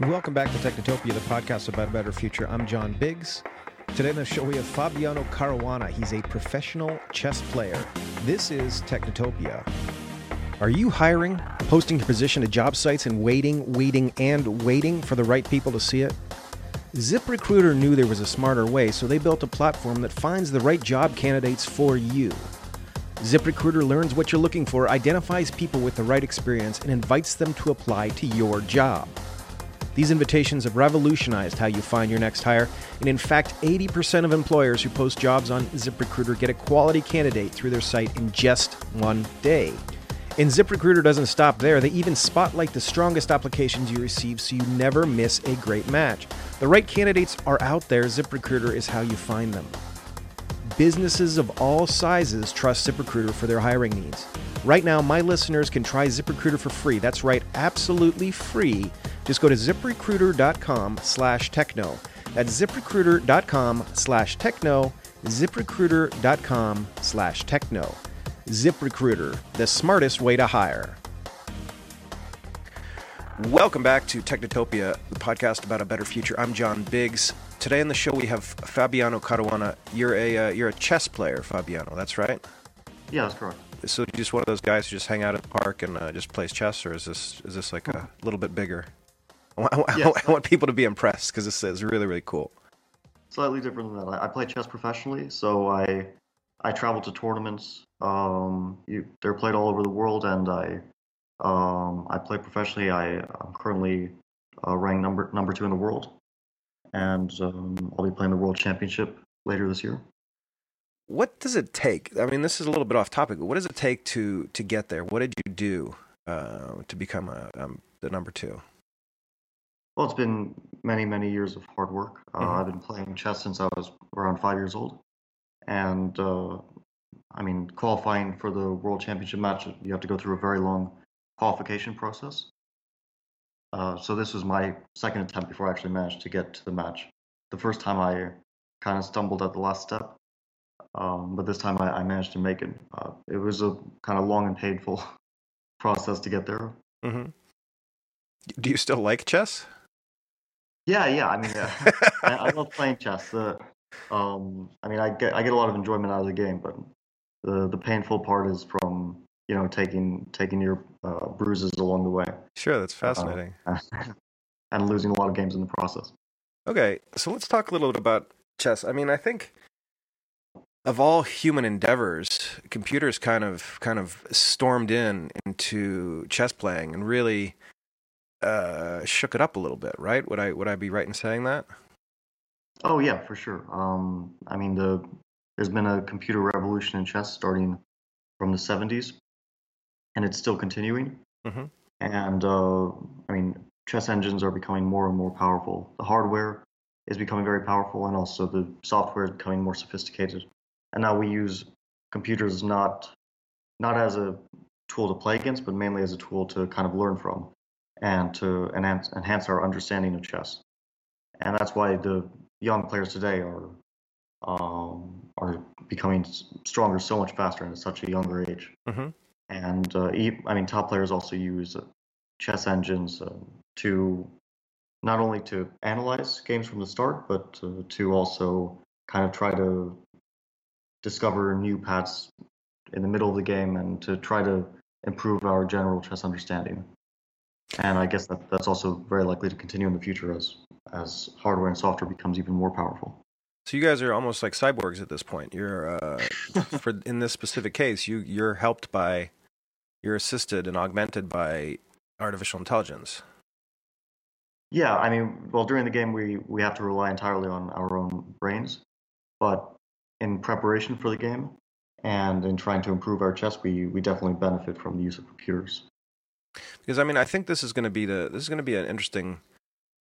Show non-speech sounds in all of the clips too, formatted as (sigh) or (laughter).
Welcome back to Technotopia, the podcast about a better future. I'm John Biggs. Today on the show, we have Fabiano Caruana. He's a professional chess player. This is Technotopia. Are you hiring, posting your position to job sites and waiting, waiting, and waiting for the right people to see it? ZipRecruiter knew there was a smarter way, so they built a platform that finds the right job candidates for you. ZipRecruiter learns what you're looking for, identifies people with the right experience, and invites them to apply to your job. These invitations have revolutionized how you find your next hire, and in fact, 80% of employers who post jobs on ZipRecruiter get a quality candidate through their site in just one day. And ZipRecruiter doesn't stop there. They even spotlight the strongest applications you receive so you never miss a great match. The right candidates are out there. ZipRecruiter is how you find them. Businesses of all sizes trust ZipRecruiter for their hiring needs. Right now, my listeners can try ZipRecruiter for free. That's right, absolutely free. Just go to ziprecruiter.com slash techno. That's ziprecruiter.com slash techno, ziprecruiter.com slash techno. ZipRecruiter, the smartest way to hire. Welcome back to Technotopia, the podcast about a better future. I'm John Biggs. Today on the show we have Fabiano Caruana. You're a uh, you're a chess player, Fabiano. That's right. Yeah, that's correct. So you're just one of those guys who just hang out at the park and uh, just plays chess, or is this is this like a little bit bigger? I want, I I want people to be impressed because this is really really cool. Slightly different than that. I, I play chess professionally, so I I travel to tournaments. Um, you, they're played all over the world, and I um, I play professionally. I I'm currently uh, ranked number number two in the world, and um, I'll be playing the world championship later this year. What does it take? I mean, this is a little bit off topic, but what does it take to to get there? What did you do uh, to become a, um, the number two? Well, it's been many, many years of hard work. Uh, Mhm. I've been playing chess since I was around five years old. And, uh, I mean, qualifying for the World Championship match, you have to go through a very long qualification process. Uh, so this was my second attempt before I actually managed to get to the match. The first time I kind of stumbled at the last step, um, but this time I, I managed to make it. Uh, it was a kind of long and painful (laughs) process to get there. hmm Do you still like chess? Yeah, yeah. I mean, uh, I, I love playing chess. The, um, I mean, I get I get a lot of enjoyment out of the game, but the the painful part is from you know taking taking your uh, bruises along the way Sure, that's fascinating. (laughs) and losing a lot of games in the process. Okay, so let's talk a little bit about chess. I mean, I think of all human endeavors, computers kind of kind of stormed in into chess playing and really uh, shook it up a little bit, right? Would I would I be right in saying that? Oh yeah, for sure. Um, I mean, the there's been a computer revolution in chess starting from the 70s, and it's still continuing. Mhm. And uh, I mean, chess engines are becoming more and more powerful. The hardware is becoming very powerful, and also the software is becoming more sophisticated. And now we use computers not not as a tool to play against, but mainly as a tool to kind of learn from and to enhance enhance our understanding of chess. And that's why the young players today are um, are becoming stronger so much faster and at such a younger age. Mm-hmm. And uh, I mean, top players also use uh, chess engines uh, to not only to analyze games from the start, but uh, to also kind of try to discover new paths in the middle of the game and to try to improve our general chess understanding. And I guess that that's also very likely to continue in the future as as hardware and software becomes even more powerful. So you guys are almost like cyborgs at this point. You're uh, (laughs) for in this specific case, you you're helped by, you're assisted and augmented by artificial intelligence. Yeah, I mean, well, during the game we we have to rely entirely on our own brains, but in preparation for the game and in trying to improve our chess, we we definitely benefit from the use of computers. Because I mean, I think this is going to be the this is going to be an interesting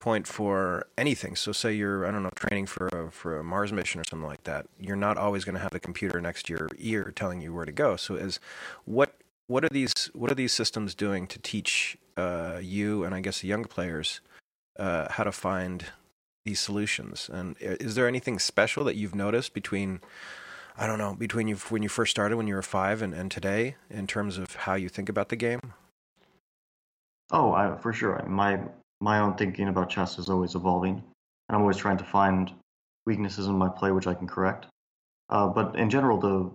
point for anything. So, say you're I don't know training for a, for a Mars mission or something like that. You're not always going to have the computer next to your ear telling you where to go. So, is what what are these what are these systems doing to teach uh, you and I guess the younger players uh, how to find these solutions? And is there anything special that you've noticed between I don't know between you when you first started when you were five and, and today in terms of how you think about the game? Oh, I, for sure. My my own thinking about chess is always evolving, and I'm always trying to find weaknesses in my play which I can correct. Uh, but in general, the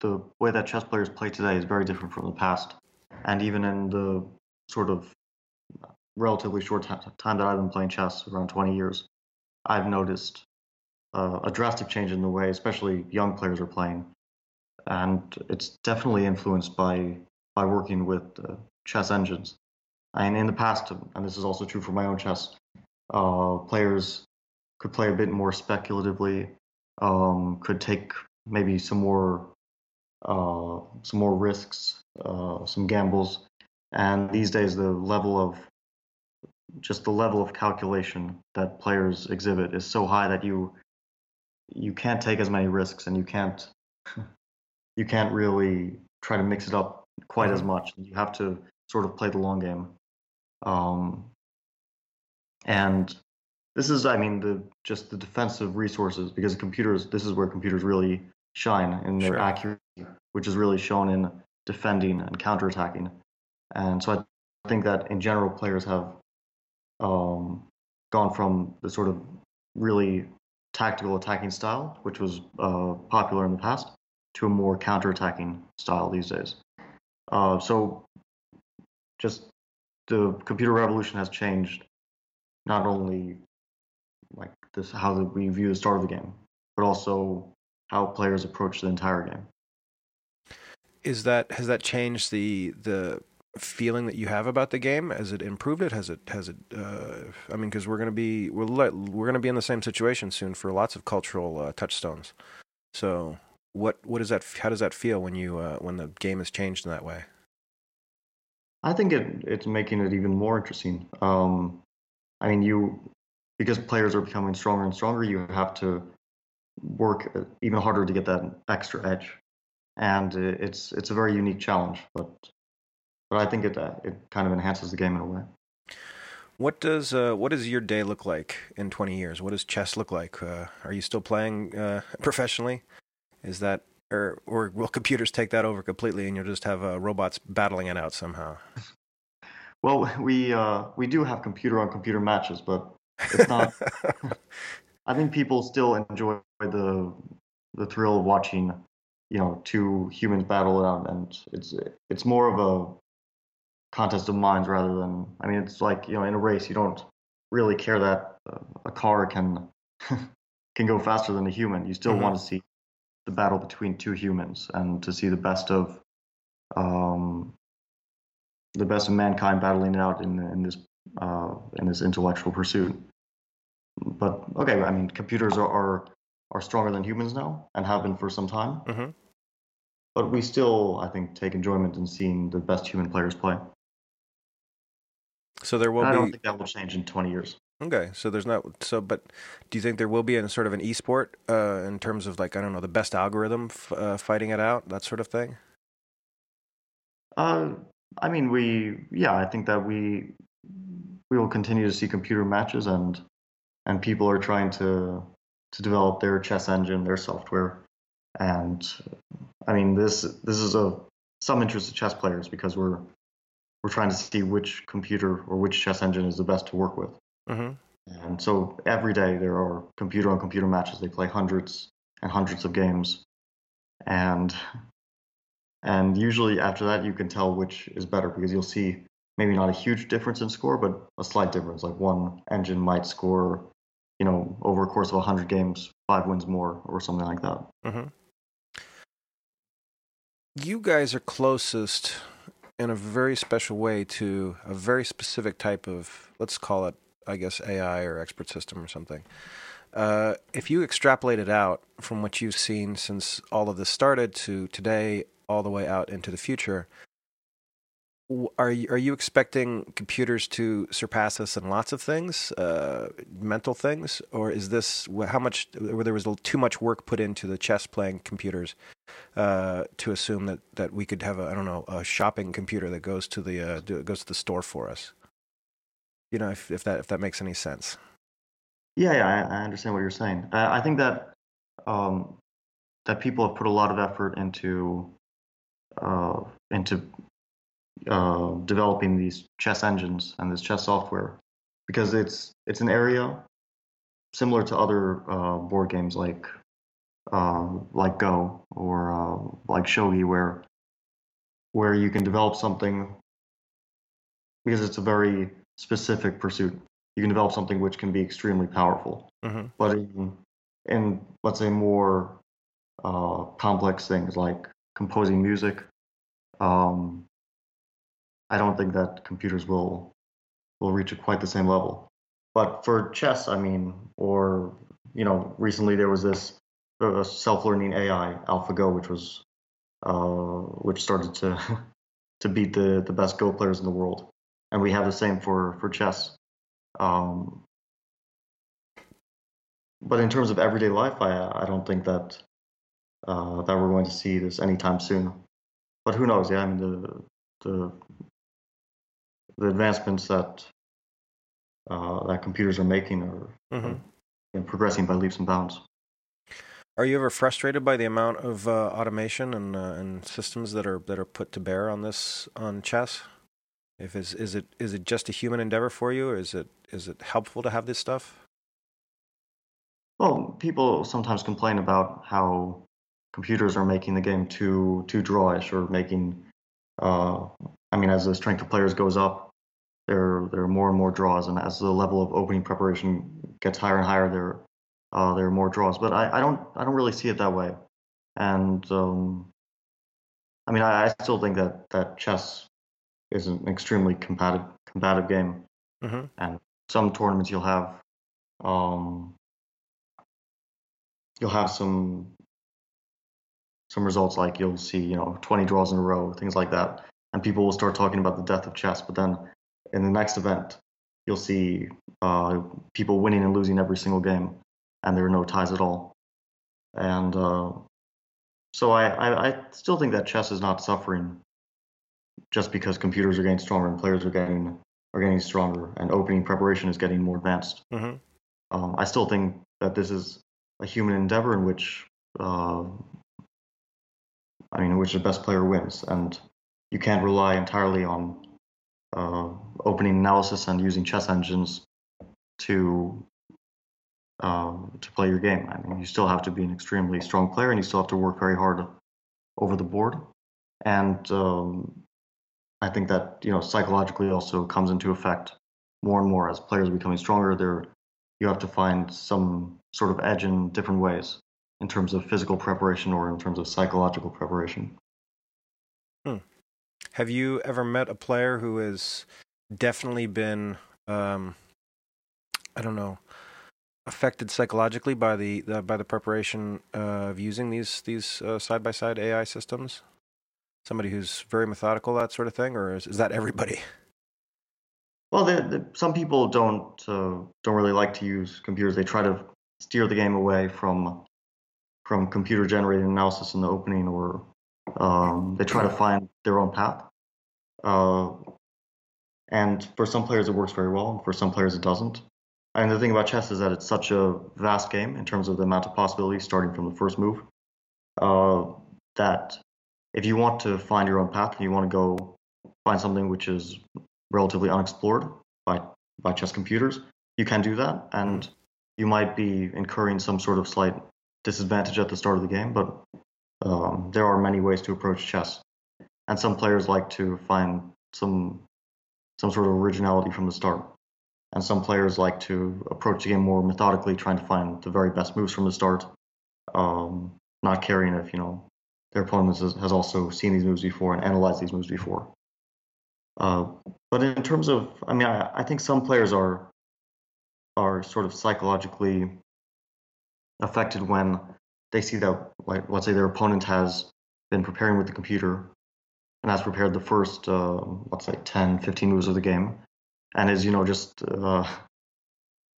the way that chess players play today is very different from the past, and even in the sort of relatively short time that I've been playing chess, around 20 years, I've noticed uh, a drastic change in the way, especially young players are playing, and it's definitely influenced by by working with uh, chess engines. And in the past, and this is also true for my own chess, uh, players could play a bit more speculatively, um, could take maybe some more uh, some more risks, uh, some gambles, and these days the level of just the level of calculation that players exhibit is so high that you you can't take as many risks and you can't (laughs) you can't really try to mix it up quite as mm-hmm. much. You have to sort of play the long game. Um, and this is, I mean, the just the defensive resources because computers. This is where computers really shine in their sure. accuracy, which is really shown in defending and counterattacking. And so I think that in general, players have um, gone from the sort of really tactical attacking style, which was uh, popular in the past, to a more counterattacking style these days. Uh, so just the computer revolution has changed not only like this how we view the start of the game, but also how players approach the entire game. Is that has that changed the the feeling that you have about the game? Has it improved it? Has it has it? Uh, I mean, because we're gonna be we're we're gonna be in the same situation soon for lots of cultural uh, touchstones. So what what does that how does that feel when you uh, when the game has changed in that way? I think it it's making it even more interesting. Um, I mean, you because players are becoming stronger and stronger, you have to work uh, even harder to get that extra edge, and it's it's a very unique challenge. But but I think it uh, it kind of enhances the game in a way. What does uh, what does your day look like in 20 years? What does chess look like? Uh, are you still playing uh, (laughs) professionally? Is that or or will computers take that over completely and you'll just have uh, robots battling it out somehow? (laughs) Well, we uh, we do have computer on computer matches, but it's not. (laughs) I think people still enjoy the the thrill of watching, you know, two humans battle it out, and it's it's more of a contest of minds rather than. I mean, it's like you know, in a race, you don't really care that uh, a car can (laughs) can go faster than a human. You still mm-hmm. want to see the battle between two humans and to see the best of um, the best of mankind battling it out in in this uh, in this intellectual pursuit. But okay, I mean, computers are, are are stronger than humans now and have been for some time. Mm-hmm. But we still, I think, take enjoyment in seeing the best human players play. So there will and be. I don't think that will change in 20 years. Okay, so there's not so, but do you think there will be a sort of an e-sport uh, in terms of like I don't know the best algorithm f- uh, fighting it out, that sort of thing? Uh, I mean, we yeah, I think that we we will continue to see computer matches and and people are trying to to develop their chess engine, their software, and I mean this this is a some interest of chess players because we're we're trying to see which computer or which chess engine is the best to work with. Mm-hmm. And so every day there are computer on computer matches. They play hundreds and hundreds of games, and and usually after that you can tell which is better because you'll see maybe not a huge difference in score, but a slight difference. Like one engine might score, you know, over a course of hundred games, five wins more or something like that. Mm-hmm. You guys are closest in a very special way to a very specific type of, let's call it I guess AI or expert system or something. Uh, if you extrapolate it out from what you've seen since all of this started to today, all the way out into the future, are you, are you expecting computers to surpass us in lots of things, uh, mental things, or is this how much? Where there was too much work put into the chess playing computers uh, to assume that, that we could have a I don't know a shopping computer that goes to the uh, goes to the store for us? You know, if, if that if that makes any sense. Yeah, yeah, I, I understand what you're saying. I think that um, that people have put a lot of effort into uh, into uh, developing these chess engines and this chess software because it's it's an area similar to other uh, board games like uh, like Go or uh, like Shogi, where where you can develop something because it's a very specific pursuit. You can develop something which can be extremely powerful, Mm-hmm. but in, in let's say more uh, complex things like composing music, um, I don't think that computers will will reach quite the same level. But for chess, I mean, or you know, recently there was this uh, self-learning AI AlphaGo, which was uh, which started to (laughs) to beat the the best Go players in the world, and we have the same for for chess. Um, but in terms of everyday life, I I don't think that uh, that we're going to see this anytime soon. But who knows? Yeah, I mean the the the advancements that uh, that computers are making are Mm-hmm. you know, progressing by leaps and bounds. Are you ever frustrated by the amount of uh, automation and uh, and systems that are that are put to bear on this on chess? If is is it is it just a human endeavor for you, or is it is it helpful to have this stuff? Well, people sometimes complain about how computers are making the game too too drawish or making. Uh, I mean, as the strength of players goes up, there there are more and more draws, and as the level of opening preparation gets higher and higher, there uh, there are more draws. But I, I don't I don't really see it that way, and um, I mean, I, I still think that that chess is an extremely competitive combative game. Mm-hmm. and some tournaments you'll have um, you'll have some some results like you'll see you know 20 draws in a row things like that. And people will start talking about the death of chess but then in the next event you'll see uh, people winning and losing every single game and there are no ties at all. And uh, so I, I, I still think that chess is not suffering just because computers are getting stronger and players are getting are getting stronger and opening preparation is getting more advanced. Mm-hmm. Um, I still think that this is a human endeavor in which, uh, I mean, in which the best player wins, and you can't rely entirely on uh, opening analysis and using chess engines to um, to play your game. I mean, you still have to be an extremely strong player, and you still have to work very hard over the board. And um, I think that you know psychologically also comes into effect more and more as players becoming stronger. There, you have to find some sort of edge in different ways in terms of physical preparation or in terms of psychological preparation. Have you ever met a player who has definitely been, um, I don't know, affected psychologically by the, the by the preparation uh, of using these these side by side AI systems? Somebody who's very methodical, that sort of thing, or is, is that everybody? Well, the, the, some people don't uh, don't really like to use computers. They try to steer the game away from from computer generated analysis in the opening, or um, they try to find their own path. Uh, and for some players, it works very well, and for some players, it doesn't. And the thing about chess is that it's such a vast game in terms of the amount of possibilities starting from the first move. Uh, that if you want to find your own path and you want to go find something which is relatively unexplored by by chess computers, you can do that, and you might be incurring some sort of slight disadvantage at the start of the game. But um, there are many ways to approach chess, and some players like to find some some sort of originality from the start, and some players like to approach the game more methodically, trying to find the very best moves from the start, um, not caring if you know their opponent has, has also seen these moves before and analyzed these moves before. Uh, but in terms of, I mean, I, I, think some players are are sort of psychologically affected when they see that, like, let's say their opponent has been preparing with the computer and has prepared the first, uh, let's say, 10, 15 moves of the game, and is, you know, just uh,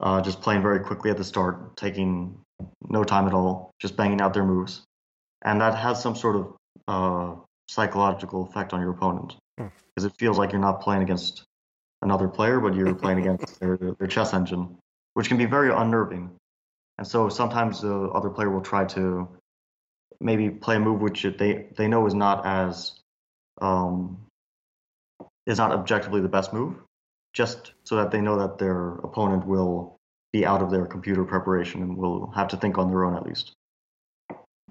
uh, just playing very quickly at the start, taking no time at all, just banging out their moves, and that has some sort of uh, psychological effect on your opponent because it feels like you're not playing against another player, but you're playing (laughs) against their, their chess engine, which can be very unnerving. And so sometimes the other player will try to maybe play a move which they they know is not as um, is not objectively the best move, just so that they know that their opponent will be out of their computer preparation and will have to think on their own at least.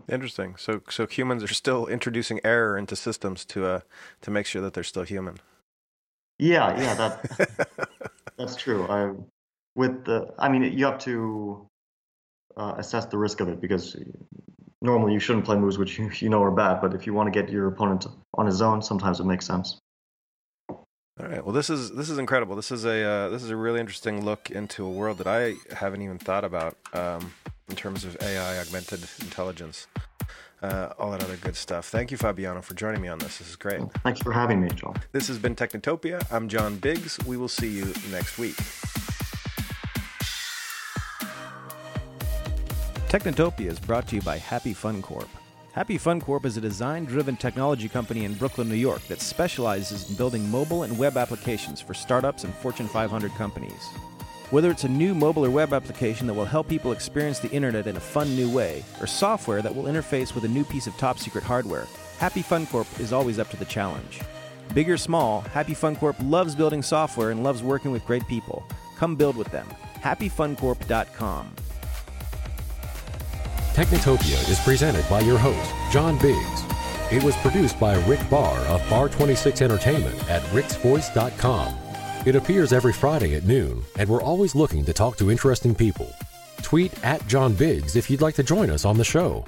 Interesting. So, so humans are still introducing error into systems to uh, to make sure that they're still human. Yeah, yeah, that (laughs) that's true. I with the, I mean, you have to uh, assess the risk of it because normally you shouldn't play moves which you, you know are bad, but if you want to get your opponent on his own, sometimes it makes sense. All right. Well, this is this is incredible. This is a uh, this is a really interesting look into a world that I haven't even thought about um, in terms of AI, augmented intelligence, uh, all that other good stuff. Thank you, Fabiano, for joining me on this. This is great. Thanks for having me, John. This has been Technotopia. I'm John Biggs. We will see you next week. Technotopia is brought to you by Happy Fun Corp. Happy Fun Corp is a design driven technology company in Brooklyn, New York that specializes in building mobile and web applications for startups and Fortune 500 companies. Whether it's a new mobile or web application that will help people experience the internet in a fun new way, or software that will interface with a new piece of top secret hardware, Happy Fun Corp is always up to the challenge. Big or small, Happy Fun Corp loves building software and loves working with great people. Come build with them. HappyFunCorp.com. Technotopia is presented by your host, John Biggs. It was produced by Rick Barr of Bar 26 Entertainment at ricksvoice.com. It appears every Friday at noon, and we're always looking to talk to interesting people. Tweet at John Biggs if you'd like to join us on the show.